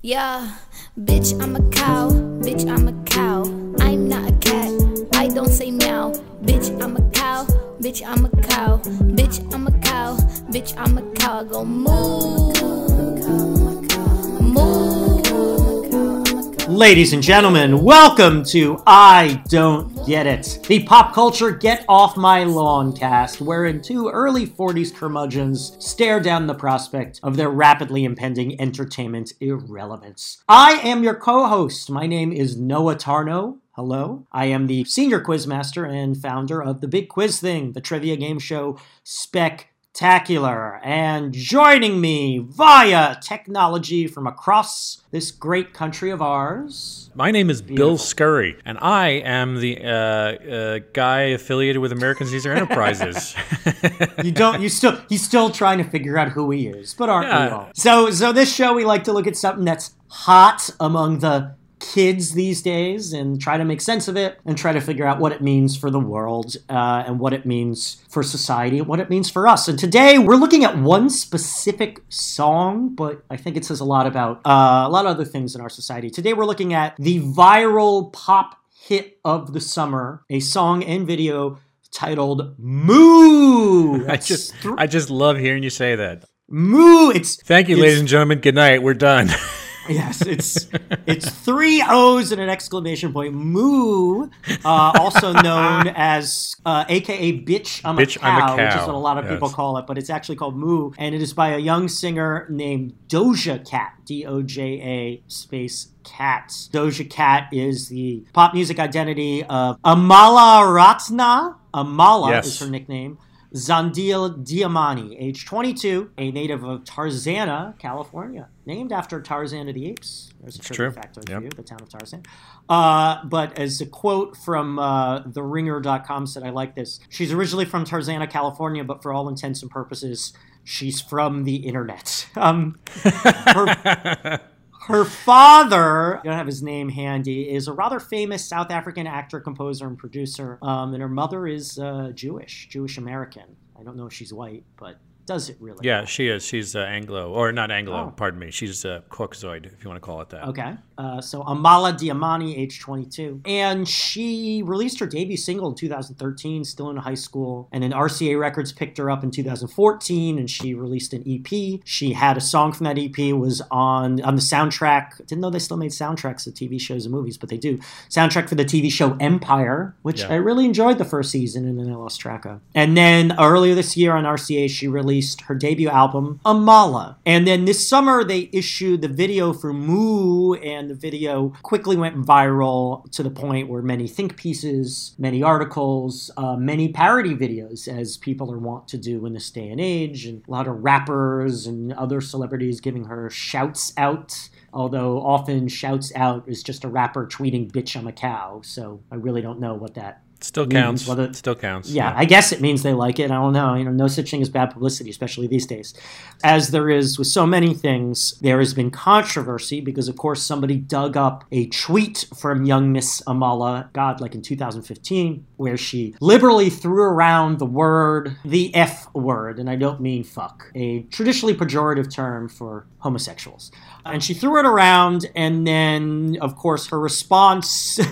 Yeah, bitch, I'm a cow. Bitch, I'm a cow. I'm not a cat. I don't say meow. Bitch, I'm a cow. Bitch, I'm a cow. Bitch, I'm a cow. Bitch, I'm a cow. I go moo. Ladies and gentlemen, welcome to I Don't Get It, the pop culture Get Off My Lawn cast, wherein two early 40s curmudgeons stare down the prospect of their rapidly impending entertainment irrelevance. I am your co host. My name is Noah Tarnow. Hello. I am the senior quizmaster and founder of the Big Quiz Thing, the trivia game show Spectacular. And joining me via technology from across this great country of ours. My name is Bill Scurry, and I am the uh, uh, guy affiliated with American Caesar Enterprises. You don't. You still. He's still trying to figure out who he is, but aren't we all? So, so this show we like to look at something that's hot among the kids these days and try to make sense of it and try to figure out what it means for the world uh, and what it means for society and what it means for us. And today we're looking at one specific song, but I think it says a lot about uh, a lot of other things in our society. Today we're looking at the viral pop hit of the summer, a song and video titled Moo. I just, thr- I just love hearing you say that. Moo. It's Thank you, It's- ladies and gentlemen. Good night. We're done. yes, it's it's three O's and an exclamation point. Moo, uh, also known as uh, AKA bitch I'm Bitch, a I'm a cow, which is what a lot of people call it, but it's actually called Moo, and it is by a young singer named Doja Cat. D O J A space Cat. Doja Cat is the pop music identity of Amala Ratna. Amala Yes. is her nickname. Zandile Dlamini, age 22, a native of Tarzana, California, named after Tarzan of the Apes. There's a true. factoid Yep. for you, the town of Tarzan. Uh, but as a quote from uh, TheRinger.com said, I like this. She's originally from Tarzana, California, but for all intents and purposes, she's from the internet. Um, her, her father, I don't have his name handy, is a rather famous South African actor, composer, and producer. Um, and her mother is uh, Jewish, Jewish American. I don't know if she's white, but does it really? yeah, she is. She's uh, Anglo, or not Anglo. Oh. Pardon me. She's uh, Caucasoid, if you want to call it that. Okay. Uh, so Amala Dlamini, age 22. And she released her debut single in 2013, still in high school. And then RCA Records picked her up in 2014 and she released an EP. She had a song from that EP, was on, on the soundtrack. Didn't know they still made soundtracks of TV shows and movies, but they do. Soundtrack for the TV show Empire, which Yeah. I really enjoyed the first season and then I lost track of. And then earlier this year on RCA, she released her debut album, Amala. And then this summer, they issued the video for Moo, and the video quickly went viral to the point where many think pieces, many articles, uh, many parody videos, as people are wont to do in this day and age, and a lot of rappers and other celebrities giving her shouts out. Although often shouts out is just a rapper tweeting, bitch, I'm a cow. So I really don't know what that Still counts. whether- Still counts. yeah, I guess it means they like it. I don't know. You know, no such thing as bad publicity, especially these days. As there is with so many things, there has been controversy because, of course, somebody dug up a tweet from young Miss Amala, God, like in 2015, where she liberally threw around the word, the F word, and I don't mean fuck, a traditionally pejorative term for homosexuals. And she threw it around, and then, of course, her response.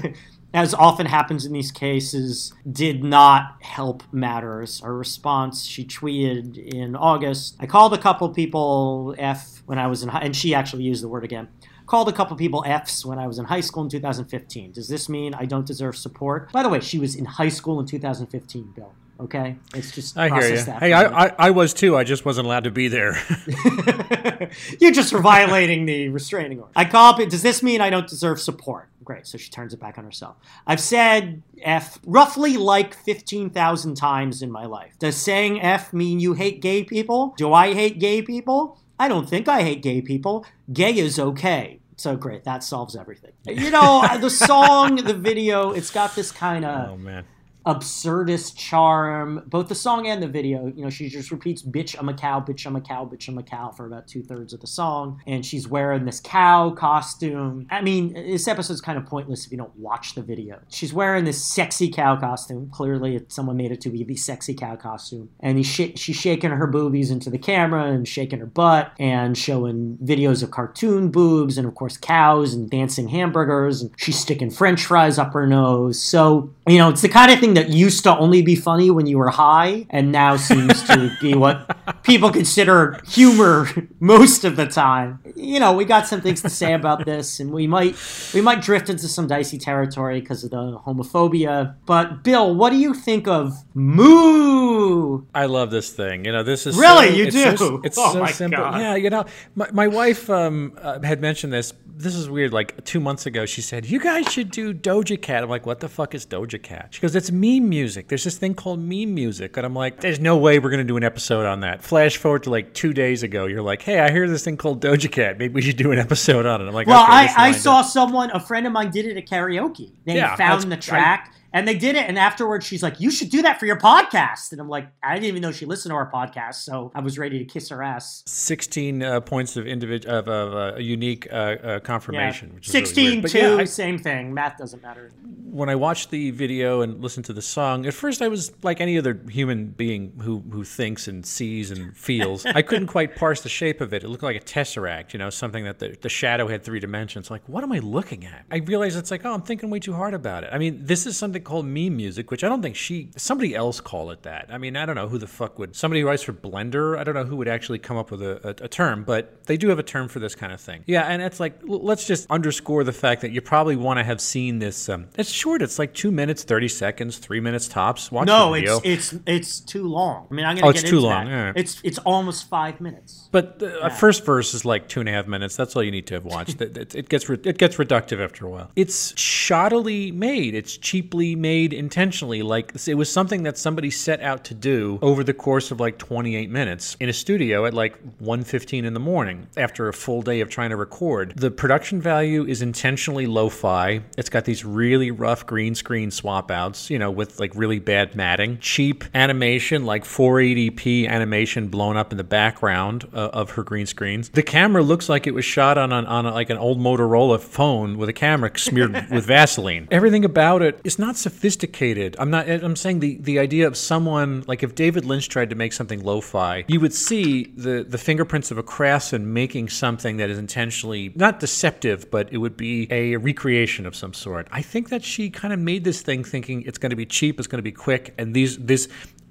as often happens in these cases, did not help matters. Her response, she tweeted in August, I called a couple people F when I was in high, and she actually used the word again. Called a couple people Fs when I was in high school in 2015. Does this mean I don't deserve support? By the way, she was in high school in 2015, Bill. Okay? Let's just I hear you. that. Hey, I. I, I was too. I just wasn't allowed to be there. you just violating the restraining order. I call it. Does this mean I don't deserve support? Great. So she turns it back on herself. I've said F roughly like 15,000 times in my life. Does saying F mean you hate gay people? Do I hate gay people? I don't think I hate gay people. Gay is okay. So great. That solves everything. You know, the song, the video, it's got this kind of oh man. Absurdist charm, both the song and the video. You know, she just repeats "bitch, I'm a cow, bitch, I'm a cow, bitch, I'm a cow" for about two thirds of the song, and she's wearing this cow costume. I mean, this episode's kind of pointless if you don't watch the video. She's wearing this sexy cow costume. Clearly, someone made it to be the sexy cow costume, and sh- she's shaking her boobies into the camera and shaking her butt and showing videos of cartoon boobs and of course cows and dancing hamburgers and she's sticking french fries up her nose so you know it's the kind of thing that used to only be funny when you were high and now seems to be what people consider humor most of the time you know we got some things to say about this and we might we might drift into some dicey territory because of the homophobia but bill what do you think of moo I love this thing. You know, this is Really? so- You it's do? So, it's Oh so simple. God. Yeah, you know, my, my wife um, uh, had mentioned this. This is weird. Like two months ago, she said, "You guys should do Doja Cat." I'm like, "What the fuck is Doja Cat?" She goes, "It's meme music. There's this thing called meme music," and I'm like, "There's no way we're gonna do an episode on that." Flash forward to like two days ago, you're like, "Hey, I hear this thing called Doja Cat. Maybe we should do an episode on it." I'm like, Well, "Okay, I, I saw up." someone, a friend of mine did it at karaoke. They Yeah, found the track and they did it. And afterwards, she's like, You should do that for your podcast. And I'm like, I didn't even know she listened to our podcast. So I was ready to kiss her ass. 16 uh, points of individual of, of uh, a unique uh, uh, Yeah. confirmation. Which is really 16 weird. 2, yeah, I- same thing. Math doesn't matter. when I watched the video and listened to the song, at first I was like any other human being who who thinks and sees and feels. I couldn't quite parse the shape of it. It looked like a tesseract, you know, something that the, the shadow had three dimensions. Like, what am I looking at? I realized it's like, oh, I'm thinking way too hard about it. I mean, this is something called meme music, which I don't think she somebody else call it that. I mean, I don't know who the fuck would somebody who writes for Blender. I don't know who would actually come up with a, a, a term, but they do have a term for this kind of thing. Yeah, and it's like l- let's just underscore the fact that you probably want to have seen this. Um, it's short. It's like two minutes, thirty seconds, three minutes tops. Watch No, the video. it's it's it's too long. I mean, I'm gonna Oh, it's too long, yeah. It's it's almost five minutes. But the uh, first verse is like two and a half minutes. That's all you need to have watched. it, it, it gets it gets reductive after a while. It's shoddily made. It's cheaply made intentionally. Like it was something that somebody set out to do over the course of like 28 minutes in a studio at like 1:15 in the morning after a full day of trying to record. The production value is intentionally lo-fi. It's got these really rough green screen swap outs, you know, with like really bad matting, cheap animation like 480p animation blown up in the background uh, of her green screens. The camera looks like it was shot on an, on a, like an old Motorola phone with a camera smeared with Vaseline. Everything about it is not sophisticated. I'm not. I'm saying the the idea of someone like if David Lynch tried to make something lo-fi, you would see the the fingerprints of a craftsman making something that is intentionally not deceptive, but it would be a recreation of some sort. I think that she kind of made this thing thinking it's going to be cheap, it's going to be quick, and these this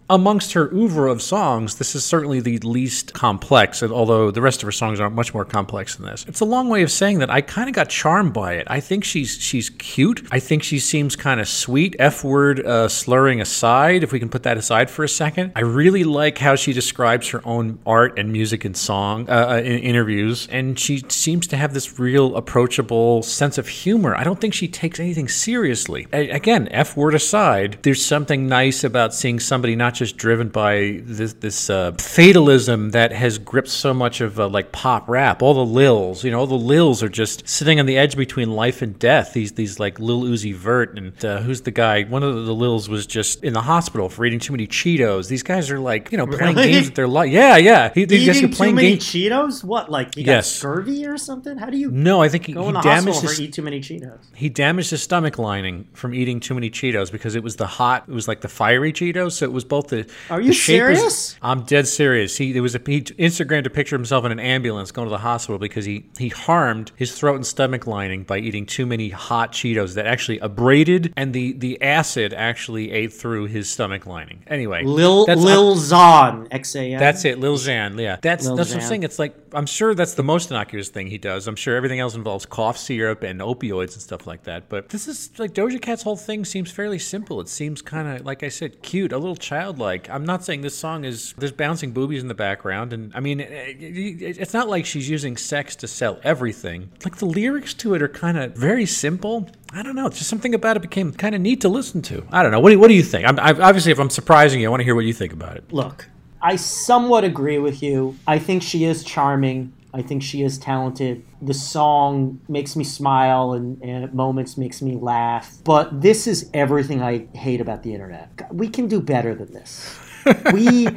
amongst her oeuvre of songs, this is certainly the least complex, although the rest of her songs are much more complex than this. It's a long way of saying that I kind of got charmed by it. I think she's she's cute. I think she seems kind of sweet. F word uh, slurring aside, if we can put that aside for a second, I really like how she describes her own art and music and song uh, uh, in interviews, and she seems to have this real approachable sense of humor. I don't think she takes anything seriously. A- again, F word aside, there's something nice about seeing somebody not just driven by this, this uh, fatalism that has gripped so much of uh, like pop rap. All the lils, you know, all the lils are just sitting on the edge between life and death. These these like Lil Uzi Vert and uh, who's the guy? One of the lils was just in the hospital for eating too many Cheetos. These guys are like you know playing Really? games with their life. Yeah, yeah. He, these guys are too many games. Cheetos? What, like Yes. got scurvy or something? How do you No, I think he, he the damaged hospital his eat too many Cheetos? he damaged his stomach lining from eating too many Cheetos because it was the hot, it was like the fiery Cheetos. So it was both the. Are the you was- serious? I'm dead serious. He there was a he Instagrammed a picture of himself in an ambulance going to the hospital because he he harmed his throat and stomach lining by eating too many hot Cheetos that actually abraded and the the acid actually ate through his stomach lining. Anyway, Lil that's- Lil Zon, X A N. that's it, Lil Xan. Yeah, that's Lil that's what I'm saying. It's like I'm sure that's the most innocuous thing he does. I'm sure everything else involves cough syrup and opioids and stuff like that. But this is like Doja Cat's whole thing seems fairly simple. It seems kind of like I said, cute, a little childlike. I'm not saying this song is there's bouncing boobies in the background, and I mean it- it's not like she's using sex to sell everything. Like the lyrics to it are kind of very simple. I don't know. Just something about it became kind of neat to listen to. I don't know. What do you, what do you think? I'm, I, obviously, if I'm surprising you, I want to hear what you think about it. Look, I somewhat agree with you. I think she is charming. I think she is talented. The song makes me smile and, and at moments makes me laugh. But this is everything I hate about the internet. We can do better than this. we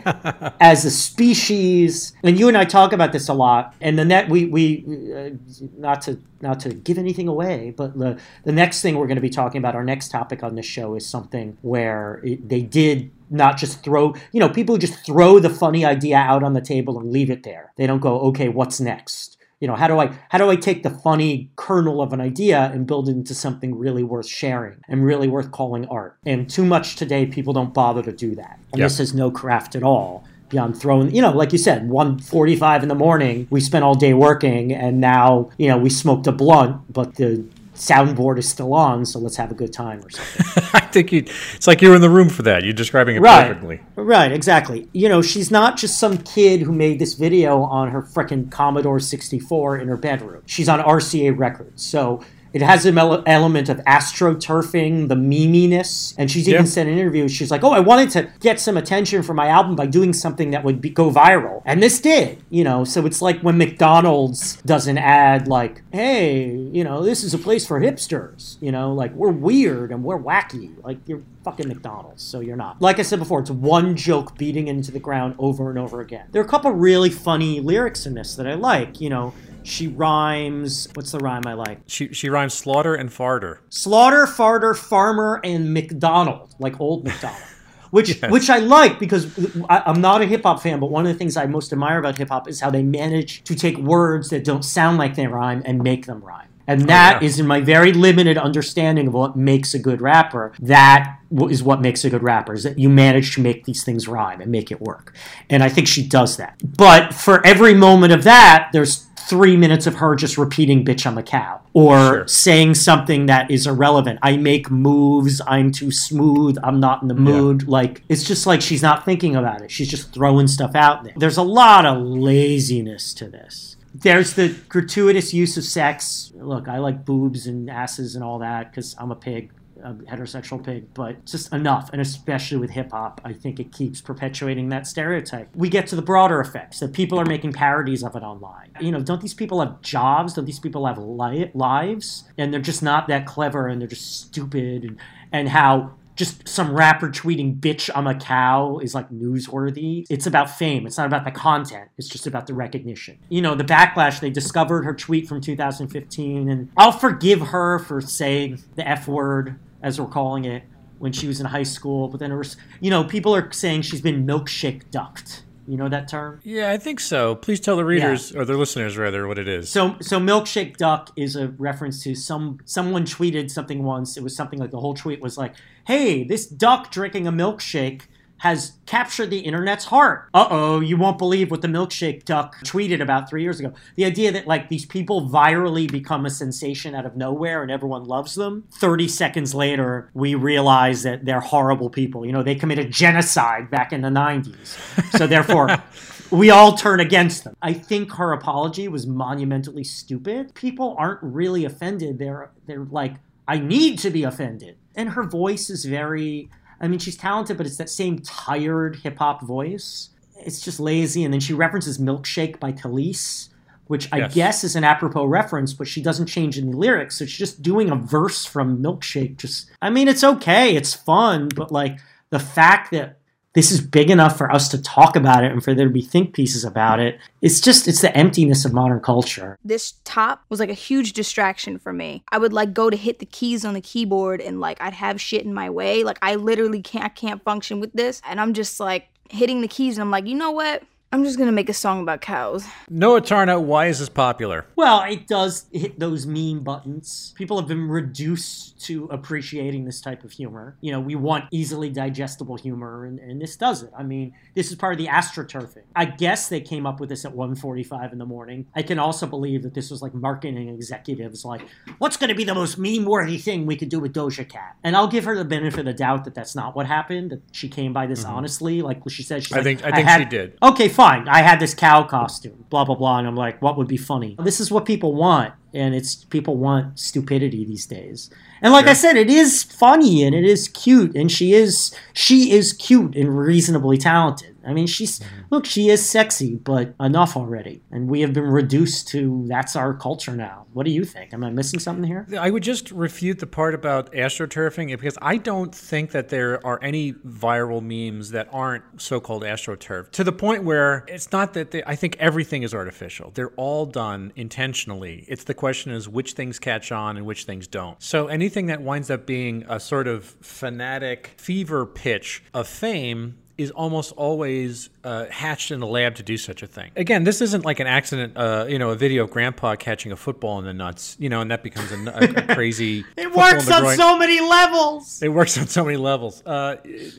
as a species and you and I talk about this a lot and the net we we uh, not to not to give anything away but the the next thing we're going to be talking about our next topic on this show is something where it, they did not just throw you know people who just throw the funny idea out on the table and leave it there. They don't go okay what's next? You know how do i how do i take the funny kernel of an idea and build it into something really worth sharing and really worth calling art? And too much today people don't bother to do that. And Yep. this is no craft at all beyond throwing you know like you said 1.45 in the morning we spent all day working and now you know we smoked a blunt but the soundboard is still on so let's have a good time or something I think you. It's like you're in the room for that. You're describing it Right. perfectly. Right, exactly. You know, she's not just some kid who made this video on her frickin' Commodore 64 in her bedroom. She's on RCA Records. So it has an element of astroturfing, the meminess. And she's even Yeah. said in interviews, she's like, oh, I wanted to get some attention for my album by doing something that would be, go viral. And this did, you know. So it's like when McDonald's does an ad like, hey, you know, this is a place for hipsters. You know, like we're weird and we're wacky. Like you're fucking McDonald's, so you're not. Like I said before, it's one joke beating into the ground over and over again. There are a couple really funny lyrics in this that I like. You know, she rhymes. What's the rhyme I like? She she rhymes slaughter and farter. Slaughter, farter, farmer, and McDonald, like old McDonald. Which, Yes. which I like because I, I'm not a hip hop fan, but one of the things I most admire about hip hop is how they manage to take words that don't sound like they rhyme and make them rhyme. And oh, that is yeah. in my very limited understanding of what makes a good rapper. That is what makes a good rapper is that you manage to make these things rhyme and make it work. And I think she does that. But for every moment of that, there's three minutes of her just repeating "bitch, I'm a cow" or Sure. saying something that is irrelevant. I make moves. I'm too smooth. I'm not in the mood. Like it's just like she's not thinking about it. She's just throwing stuff out there. There's a lot of laziness to this. There's the gratuitous use of sex. Look, I like boobs and asses and all that because I'm a pig, a heterosexual pig, but just enough. And especially with hip hop, I think it keeps perpetuating that stereotype. We get to the broader effects that people are making parodies of it online. You know, don't these people have jobs? Don't these people have li- lives? And they're just not that clever and they're just stupid. And, and how just some rapper tweeting bitch i'm a cow is like newsworthy it's about fame it's not about the content it's just about the recognition you know the backlash they discovered her tweet from 2015 and i'll forgive her for saying the f word as we're calling it when she was in high school but then it was you know people are saying she's been milkshake ducked you know that term Yeah, I think so. Please tell the readers or the listeners rather what it is. So, so milkshake duck is a reference to some someone tweeted something once. It was something like the whole tweet was like, "Hey, this duck drinking a milkshake has captured the internet's heart." Uh oh, you won't believe what the milkshake duck tweeted about three years ago. The idea that like these people virally become a sensation out of nowhere and everyone loves them. Thirty seconds later, we realize that they're horrible people. You know, they committed genocide back in the '90s. So therefore we all turn against them. I think her apology was monumentally stupid. People aren't really offended. They're they're like, I need to be offended. And her voice is very I mean, she's talented, but it's that same tired hip hop voice. It's just lazy. And then she references Milkshake by Kelis, which I Yes. guess is an apropos reference, but she doesn't change any lyrics. So she's just doing a verse from Milkshake. Just I mean, it's okay, it's fun, but like the fact that this is big enough for us to talk about it and for there to be think pieces about it. It's just it's the emptiness of modern culture. this top was like a huge distraction for me. I would like go to hit the keys on the keyboard and like I'd have shit in my way. Like I literally can't I can't function with this. And I'm just like hitting the keys and I'm like, you know what? I'm just gonna make a song about cows. Noah Tarnow, why is this popular? Well, it does hit those meme buttons. People have been reduced to appreciating this type of humor. You know, we want easily digestible humor, and, and this does it. I mean, this is part of the astroturfing. I guess they came up with this at 1.45 in the morning. I can also believe that this was like marketing executives like, what's going to be the most meme-worthy thing we could do with Doja Cat? And I'll give her the benefit of the doubt that that's not what happened, that she came by this mm-hmm. honestly. Like she said, she's I like, think- I think had- she did. okay, fine. I had this cow costume, blah blah blah, and I'm like, what would be funny? This is what people want, and it's people want stupidity these days. And like I said, it is funny and it is cute, and she is she is cute and reasonably talented. I mean, she's Mm-hmm. look, she is sexy, but enough already. And we have been reduced to that's our culture now. What do you think? Am I missing something here? I would just refute the part about astroturfing because I don't think that there are any viral memes that aren't so-called astroturf to the point where it's not that they, I think everything is artificial. They're all done intentionally. It's the question is which things catch on and which things don't. So anything that winds up being a sort of fanatic fever pitch of fame is almost always uh, hatched in a lab to do such a thing. Again, this isn't like an accident, uh, you know, a video of grandpa catching a football in the nuts, you know, and that becomes a, a crazy. It works on groin. so many levels. It works on so many levels. Uh,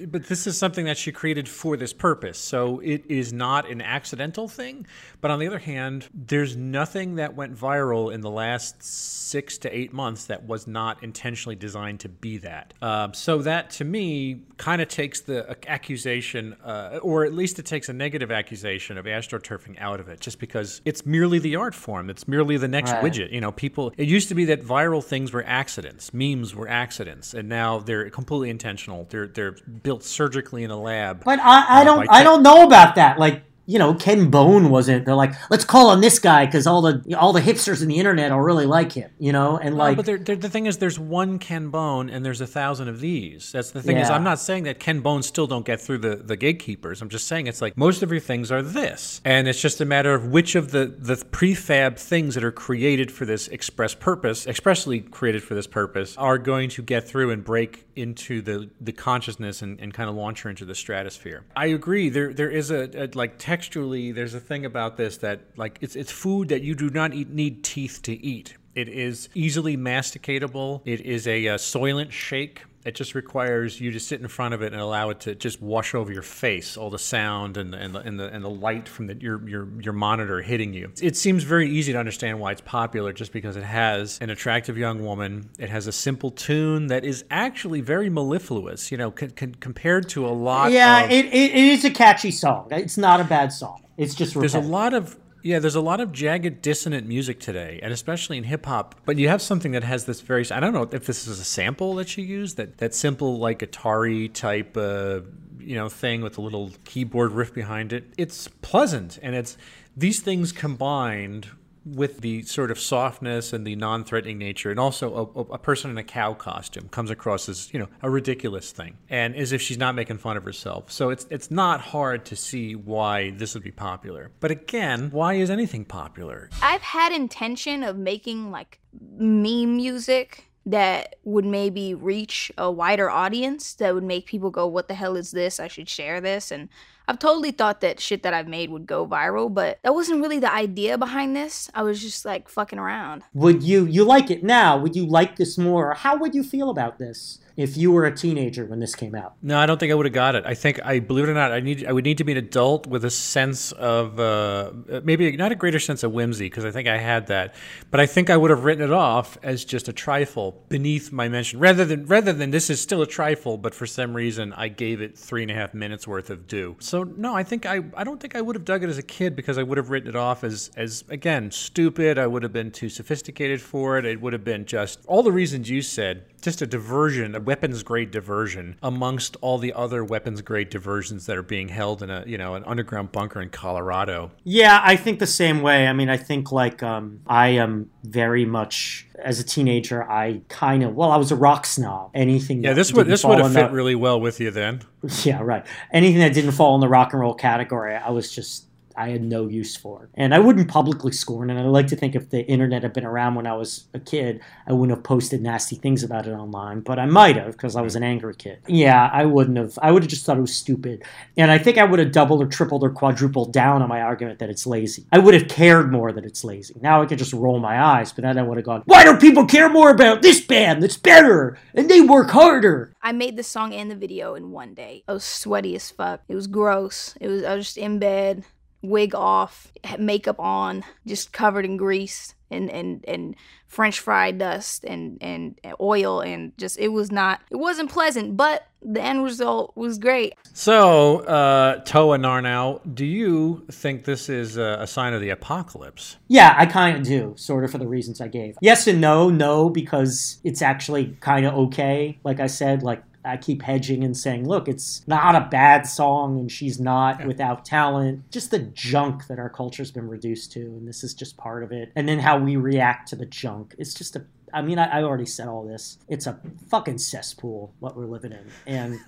but this is something that she created for this purpose. So it is not an accidental thing. But on the other hand, there's nothing that went viral in the last six to eight months that was not intentionally designed to be that. Um, so that to me kind of takes the accusation, uh, or at least it takes a negative accusation of astroturfing out of it, just because it's merely the art form. It's merely the next Right. widget. You know, people. It used to be that viral things were accidents, memes were accidents, and now they're completely intentional. They're they're built surgically in a lab. But I, I Uh, don't I don't know about that. Like you know, Ken Bone wasn't. They're like, let's call on this guy because all the all the hipsters in the internet will really like him. You know, and No, like but there, there, the thing is, there's one Ken Bone, and there's a thousand of these. That's the thing is, I'm not saying that Ken Bones still don't get through the, the gatekeepers. I'm just saying it's like most of your things are this, and it's just a matter of which of the the prefab things that are created for this express purpose, expressly created for this purpose, are going to get through and break into the the consciousness and, and kind of launch her into the stratosphere. I agree. There there is a, a like textually, there's a thing about this that like it's it's food that you do not eat, need teeth to eat. It is easily masticatable. It is a, uh soylent shake. It just requires you to sit in front of it and allow it to just wash over your face, all the sound and, and, the, and, the, and the light from the, your, your, your monitor hitting you. It seems very easy to understand why it's popular just because it has an attractive young woman. It has a simple tune that is actually very mellifluous, you know, c- c- compared to a lot yeah, of. it, it, it is a catchy song. It's not a bad song. It's just There's a lot of yeah, there's a lot of jagged, dissonant music today, and especially in hip hop. But you have something that has this very. I don't know if this is a sample that you use that that simple like Atari type. Uh, you know, thing with a little keyboard riff behind it. It's pleasant, and it's these things combined with the sort of softness and the non-threatening nature, and also a, a person in a cow costume comes across as you know a ridiculous thing, and as if she's not making fun of herself. So it's it's not hard to see why this would be popular. But again, why is anything popular? I've had intention of making like meme music that would maybe reach a wider audience that would make people go what the hell is this i should share this and i've totally thought that shit that i've made would go viral but that wasn't really the idea behind this i was just like fucking around Would you you like it now? Would you like this more? How would you feel about this if you were a teenager when this came out? No, I don't think I would have got it. I think I believe it or not, I need I would need to be an adult with a sense of uh, maybe not a greater sense of whimsy because I think I had that, but I think I would have written it off as just a trifle beneath my mention rather than rather than this is still a trifle, but for some reason I gave it three and a half minutes worth of due. So no, I think I I don't think I would have dug it as a kid because I would have written it off as as again stupid. I would have been too sophisticated for it. It would have been just all the reasons you said just a diversion, weapons grade diversion amongst all the other weapons grade diversions that are being held in a you know an underground bunker in Colorado. Yeah, I think the same way. I mean, I think like um, I am very much as a teenager. I kind of well, I was a rock snob. Anything. Yeah, this would this would have fit the- really well with you then. Yeah, right. Anything that didn't fall in the rock and roll category, I was just I had no use for. And I wouldn't publicly scorn and I like to think if the internet had been around when I was a kid, I wouldn't have posted nasty things about it online, but I might have because I was an angry kid. Yeah, I wouldn't have. I would have just thought it was stupid. And I think I would have doubled or tripled or quadrupled down on my argument that it's lazy. I would have cared more that it's lazy. Now I could just roll my eyes, but then I would have gone, why don't people care more about this band that's better and they work harder? I made the song and the video in one day. I was sweaty as fuck. It was gross. It was I was just in bed, wig off, makeup on, just covered in grease and and and French fry dust and and oil and just it was not it wasn't pleasant, but the end result was great. So, uh, Toa Narnow, do you think this is a, a sign of the apocalypse? Yeah, I kind of do, sort of for the reasons I gave. Yes and no. No, because it's actually kind of okay. Like I said, like I keep hedging and saying, look, it's not a bad song and she's not without talent. Just the junk that our culture's been reduced to, and this is just part of it. And then how we react to the junk. It's just a I mean, I, I already said all this. It's a fucking cesspool what we're living in. And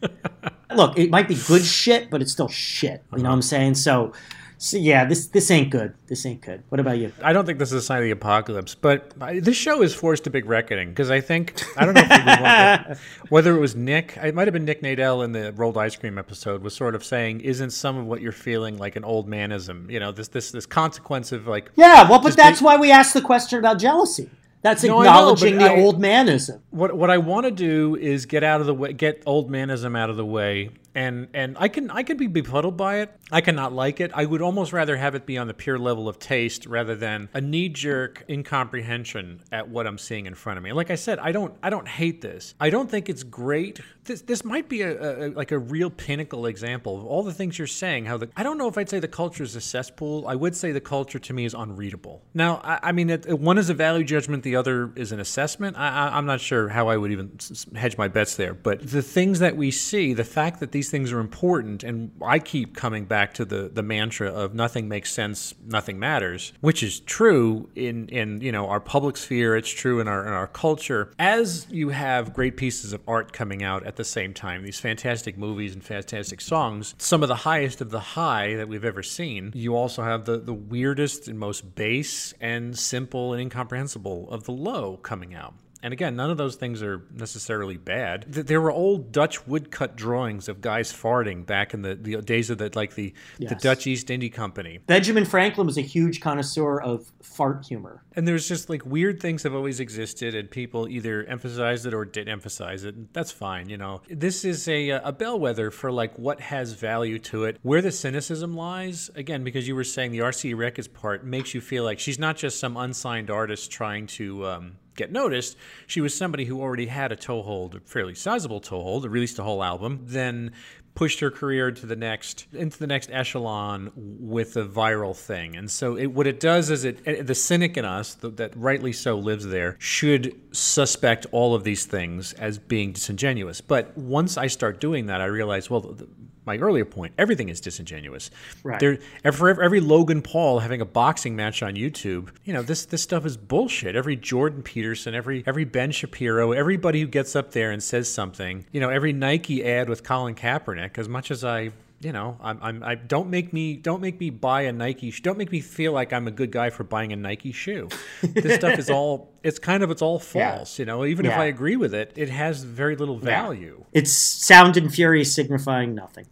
look, it might be good shit, but it's still shit. You know what I'm saying? So so yeah, this this ain't good. This ain't good. What about you? I don't think this is a sign of the apocalypse, but I- this show is forced a big reckoning because I think I don't know whether it was Nick. It might have been Nick Nadell in the rolled ice cream episode was sort of saying, "Isn't some of what you're feeling like an old manism? You know, this this this consequence of like Yeah, well, but that's be- why we asked the question about jealousy. That's No, know, acknowledging the I- old manism. what what I want to do is get out of the way, get old manism out of the way, and and I can I can be befuddled by it. I cannot like it. I would almost rather have it be on the pure level of taste rather than a knee jerk incomprehension at what I'm seeing in front of me. Like I said, I don't I don't hate this. I don't think it's great. This this might be a, a like a real pinnacle example of all the things you're saying. How the I don't know if I'd say the culture is a cesspool. I would say the culture to me is unreadable. Now I, I mean it, one is a value judgment, the other is an assessment. I, I, I'm not sure how I would even hedge my bets there. But the things that we see, the fact that these things are important, and I keep coming back to the the mantra of nothing makes sense, nothing matters, which is true in in you know our public sphere. It's true in our in our culture. As you have great pieces of art coming out at the same time, these fantastic movies and fantastic songs, some of the highest of the high that we've ever seen. You also have the the weirdest and most base and simple and incomprehensible of the low coming out. And again, none of those things are necessarily bad. There were old Dutch woodcut drawings of guys farting back in the, the days of the like the, the Dutch East India Company. Benjamin Franklin was a huge connoisseur of fart humor. And there's just like weird things have always existed, and people either emphasized it or didn't emphasize it. That's fine, you know. This is a a bellwether for like what has value to it, where the cynicism lies. Again, because you were saying the RCA Records part makes you feel like she's not just some unsigned artist trying to. Um, Get noticed. She was somebody who already had a toehold, a fairly sizable toehold, released a whole album, then pushed her career to the next into the next echelon with a viral thing. And so it, what it does is it eh, the cynic in us th- that rightly so lives there should suspect all of these things as being disingenuous. But once I start doing that, I realize well. th- my earlier point, everything is disingenuous. Right. There, for every, Logan Paul having a boxing match on YouTube, you know this this stuff is bullshit. Every Jordan Peterson, every every Ben Shapiro, everybody who gets up there and says something, you know, every Nike ad with Colin Kaepernick. As much as I, you know, I'm, I'm I don't make me don't make me buy a Nike. sh- Don't make me feel like I'm a good guy for buying a Nike shoe. this stuff is all. It's kind of it's all Yeah. false. You know, even if I agree with it, it has very little value. It's sound and fury signifying nothing.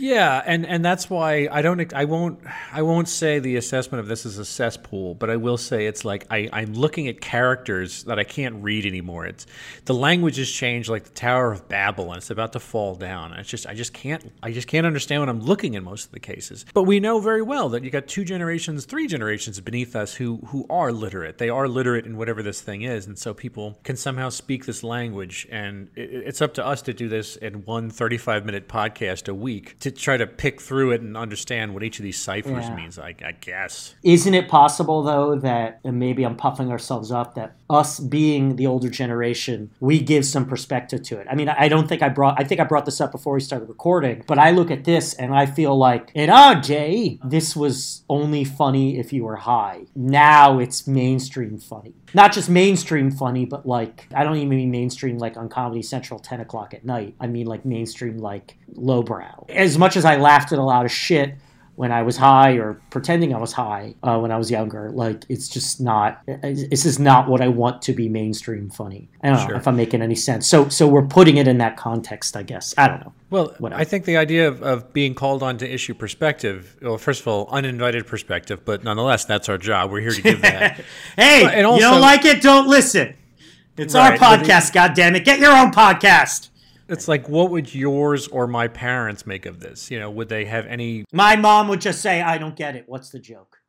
Yeah, and and that's why I don't I won't I won't say the assessment of this is a cesspool, but I will say it's like I I'm looking at characters that I can't read anymore. It's the language has changed like the Tower of Babel and it's about to fall down. It's just I just can't I just can't understand what I'm looking in most of the cases. But we know very well that you got two generations, three generations beneath us who who are literate. They are literate in whatever this thing is, and so people can somehow speak this language and it, it's up to us to do this in one 35 minute podcast a week to try to pick through it and understand what each of these ciphers Yeah. means I, I guess Isn't it possible though that and maybe I'm puffing ourselves up that us being the older generation, we give some perspective to it. I mean, I don't think I brought I think I brought this up before we started recording, but I look at this and I feel like in our day, this was only funny if you were high. Now it's mainstream funny. Not just mainstream funny, but like I don't even mean mainstream like on Comedy Central ten o'clock at night. I mean like mainstream like lowbrow. As much as I laughed at a lot of shit when I was high or pretending I was high uh, when I was younger. Like it's just not. This is not what I want to be mainstream funny. I don't know if I'm making any sense. So so we're putting it in that context, I guess. I don't know. Well, Whatever. I think the idea of, of being called on to issue perspective, well, first of all, uninvited perspective, but nonetheless, that's our job. We're here to give that. Hey, But- and you don't like it? Don't listen. It's our Right, but podcast. God damn it! Get your own podcast. It's like, what would yours or my parents make of this? You know, would they have any My mom would just say, "I don't get it. What's the joke?"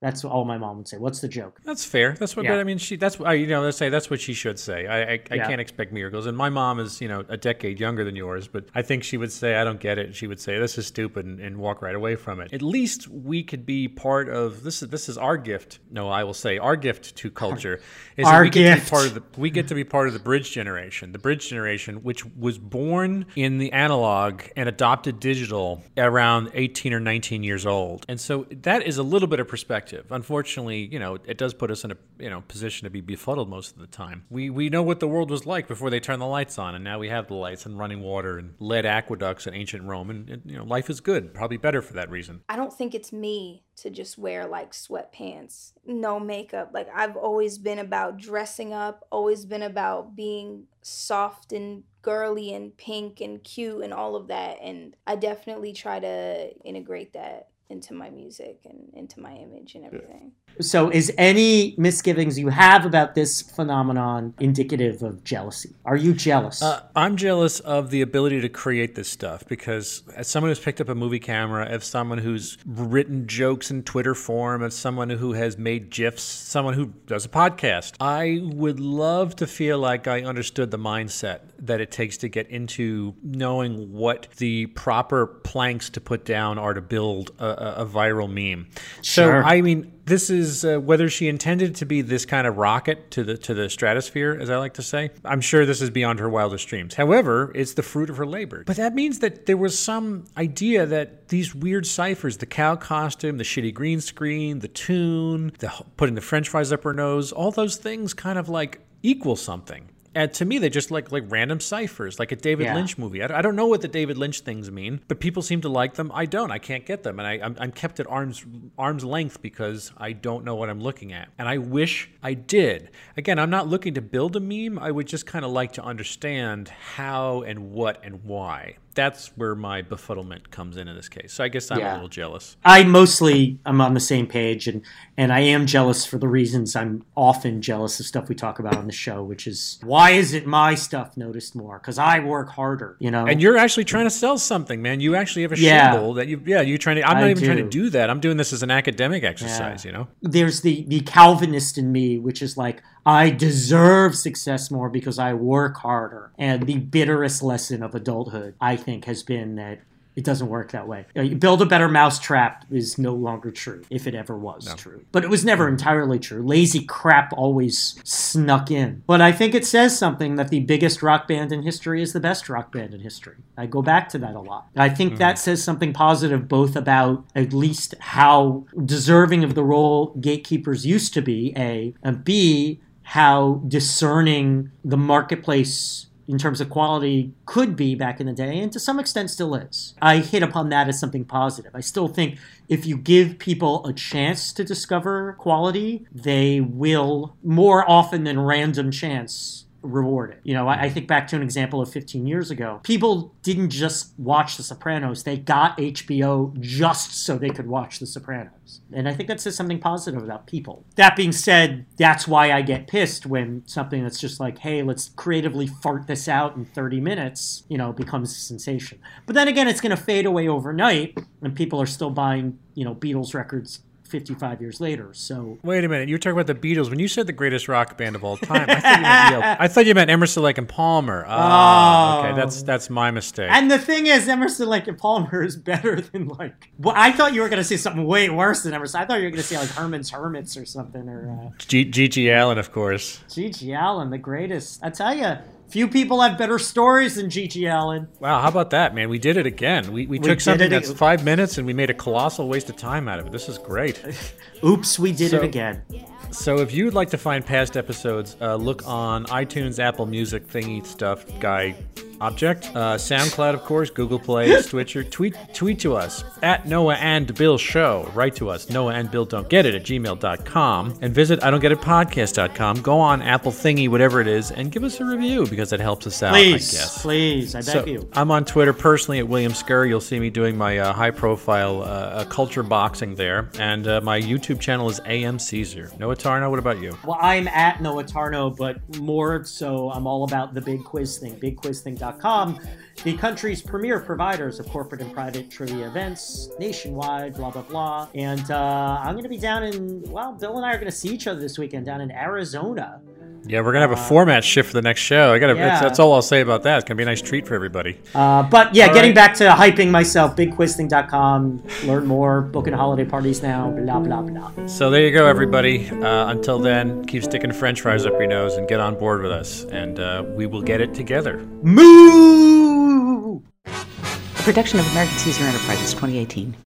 That's all my mom would say. What's the joke? That's fair. That's what. Yeah. But I mean, she. That's what you know. Let's say that's what she should say. I. I, I Yeah. can't expect miracles. And my mom is, you know, a decade younger than yours. But I think she would say, "I don't get it." She would say, "This is stupid," and, and walk right away from it. At least we could be part of this. Is this is our gift? No, I will say our gift to culture is that Our we get to be part of the. We get to be part of the bridge generation. The bridge generation, which was born in the analog and adopted digital around 18 or 19 years old. And so that is a little bit of perspective. Unfortunately, you know, it does put us in a you know position to be befuddled most of the time. We we know what the world was like before they turned the lights on, and now we have the lights and running water and lead aqueducts in ancient Rome, and, and you know, life is good. Probably better for that reason. I don't think it's me to just wear like sweatpants, no makeup. Like I've always been about dressing up, always been about being soft and girly and pink and cute and all of that. And I definitely try to integrate that into my music and into my image and everything. So, is any misgivings you have about this phenomenon indicative of jealousy? Are you jealous? Uh, I'm jealous of the ability to create this stuff because, as someone who's picked up a movie camera, as someone who's written jokes in Twitter form, as someone who has made GIFs, someone who does a podcast, I would love to feel like I understood the mindset that it takes to get into knowing what the proper planks to put down are to build a, a, a viral meme. Sure. So, I mean, this is uh, whether she intended to be this kind of rocket to the to the stratosphere, as I like to say. I'm sure this is beyond her wildest dreams. However, it's the fruit of her labor. But that means that there was some idea that these weird ciphers, the cow costume, the shitty green screen, the tune, the putting the French fries up her nose, all those things kind of like equal something. And to me, they just like like random ciphers, like a David Yeah. Lynch movie. I, I don't know what the David Lynch things mean, but people seem to like them. I don't. I can't get them, and I, I'm, I'm kept at arm's arm's length because I don't know what I'm looking at, and I wish I did. Again, I'm not looking to build a meme. I would just kind of like to understand how and what and why. That's where my befuddlement comes in in this case. So I guess I'm Yeah. a little jealous. I mostly I'm on the same page, and and I am jealous for the reasons I'm often jealous of stuff we talk about on the show, which is why isn't my stuff noticed more? Because I work harder, you know. And you're actually trying to sell something, man. You actually have a Yeah. shingle that you, yeah, you're trying to. I'm I not even trying to do. do that. I'm doing this as an academic exercise, you know. there's the the Calvinist in me, which is like I deserve success more because I work harder. And the bitterest lesson of adulthood, I think, has been that it doesn't work that way. Uh, you build a better mousetrap is no longer true, if it ever was true. But it was never entirely true. Lazy crap always snuck in. But I think it says something that the biggest rock band in history is the best rock band in history. I go back to that a lot. I think that says something positive both about at least how deserving of the role gatekeepers used to be, A, and B, how discerning the marketplace in terms of quality could be back in the day and to some extent still is. I hit upon that as something positive. I still think if you give people a chance to discover quality, they will more often than random chance reward it. You know, I, I think back to an example of 15 years ago. People didn't just watch The Sopranos, they got HBO just so they could watch The Sopranos. And I think that says something positive about people. That being said, that's why I get pissed when something that's just like, hey, let's creatively fart this out in 30 minutes, you know, becomes a sensation. But then again, it's going to fade away overnight and people are still buying, you know, Beatles records 55 years later. So Wait a minute. You were talking about the Beatles when you said the greatest rock band of all time. I thought you meant, you know, I thought you meant Emerson, Lake and Palmer. Ah, Oh. okay. That's that's my mistake. And the thing is, Emerson, Lake and Palmer is better than like. Well, I thought you were going to say something way worse than Emerson. I thought you were going to say like Herman's Hermits or something, or uh, G- G.G. Allen, of course. G.G. Allen, the greatest. I tell you, few people have better stories than G.G. Allen. Wow, how about that, man? We did it again. We, we, took something that's five minutes and we made a colossal waste of time out of it. This is great. Oops, we did So- it again. So if you'd like to find past episodes, uh, look on iTunes, Apple Music, thingy stuff, guy object, uh, SoundCloud, of course, Google Play, Twitcher. Tweet tweet to us at Noah and Bill Show. Write to us, Noah and Bill Don't Get It at gmail.com. And visit I Don't Get It Podcast.com. Go on Apple thingy, whatever it is, and give us a review because it helps us out, I Please, guess. please, I beg So, you. I'm on Twitter personally at William Scurry. You'll see me doing my uh, high profile uh, uh, culture boxing there. And uh, my YouTube channel is AM Caesar. Noah Tarnow, what about you? Well, I'm at Noah Tarnow, but more so, I'm all about the big quiz thing, bigquizthing.com. The country's premier providers of corporate and private trivia events nationwide, blah, blah, blah. And uh, I'm going to be down in, well, Bill and I are going to see each other this weekend down in Arizona. Yeah, we're gonna have a format shift for the next show. I gotta. yeah. That's, that's all I'll say about that. It's gonna be a nice treat for everybody. Uh, but yeah, All getting right. back to hyping myself, bigquizthing.com, learn more, booking holiday parties now, blah, blah, blah. So there you go, everybody. Uh, until then, keep sticking French fries up your nose and get on board with us, and uh, we will get it together. Moo! A production of American Caesar Enterprises 2018.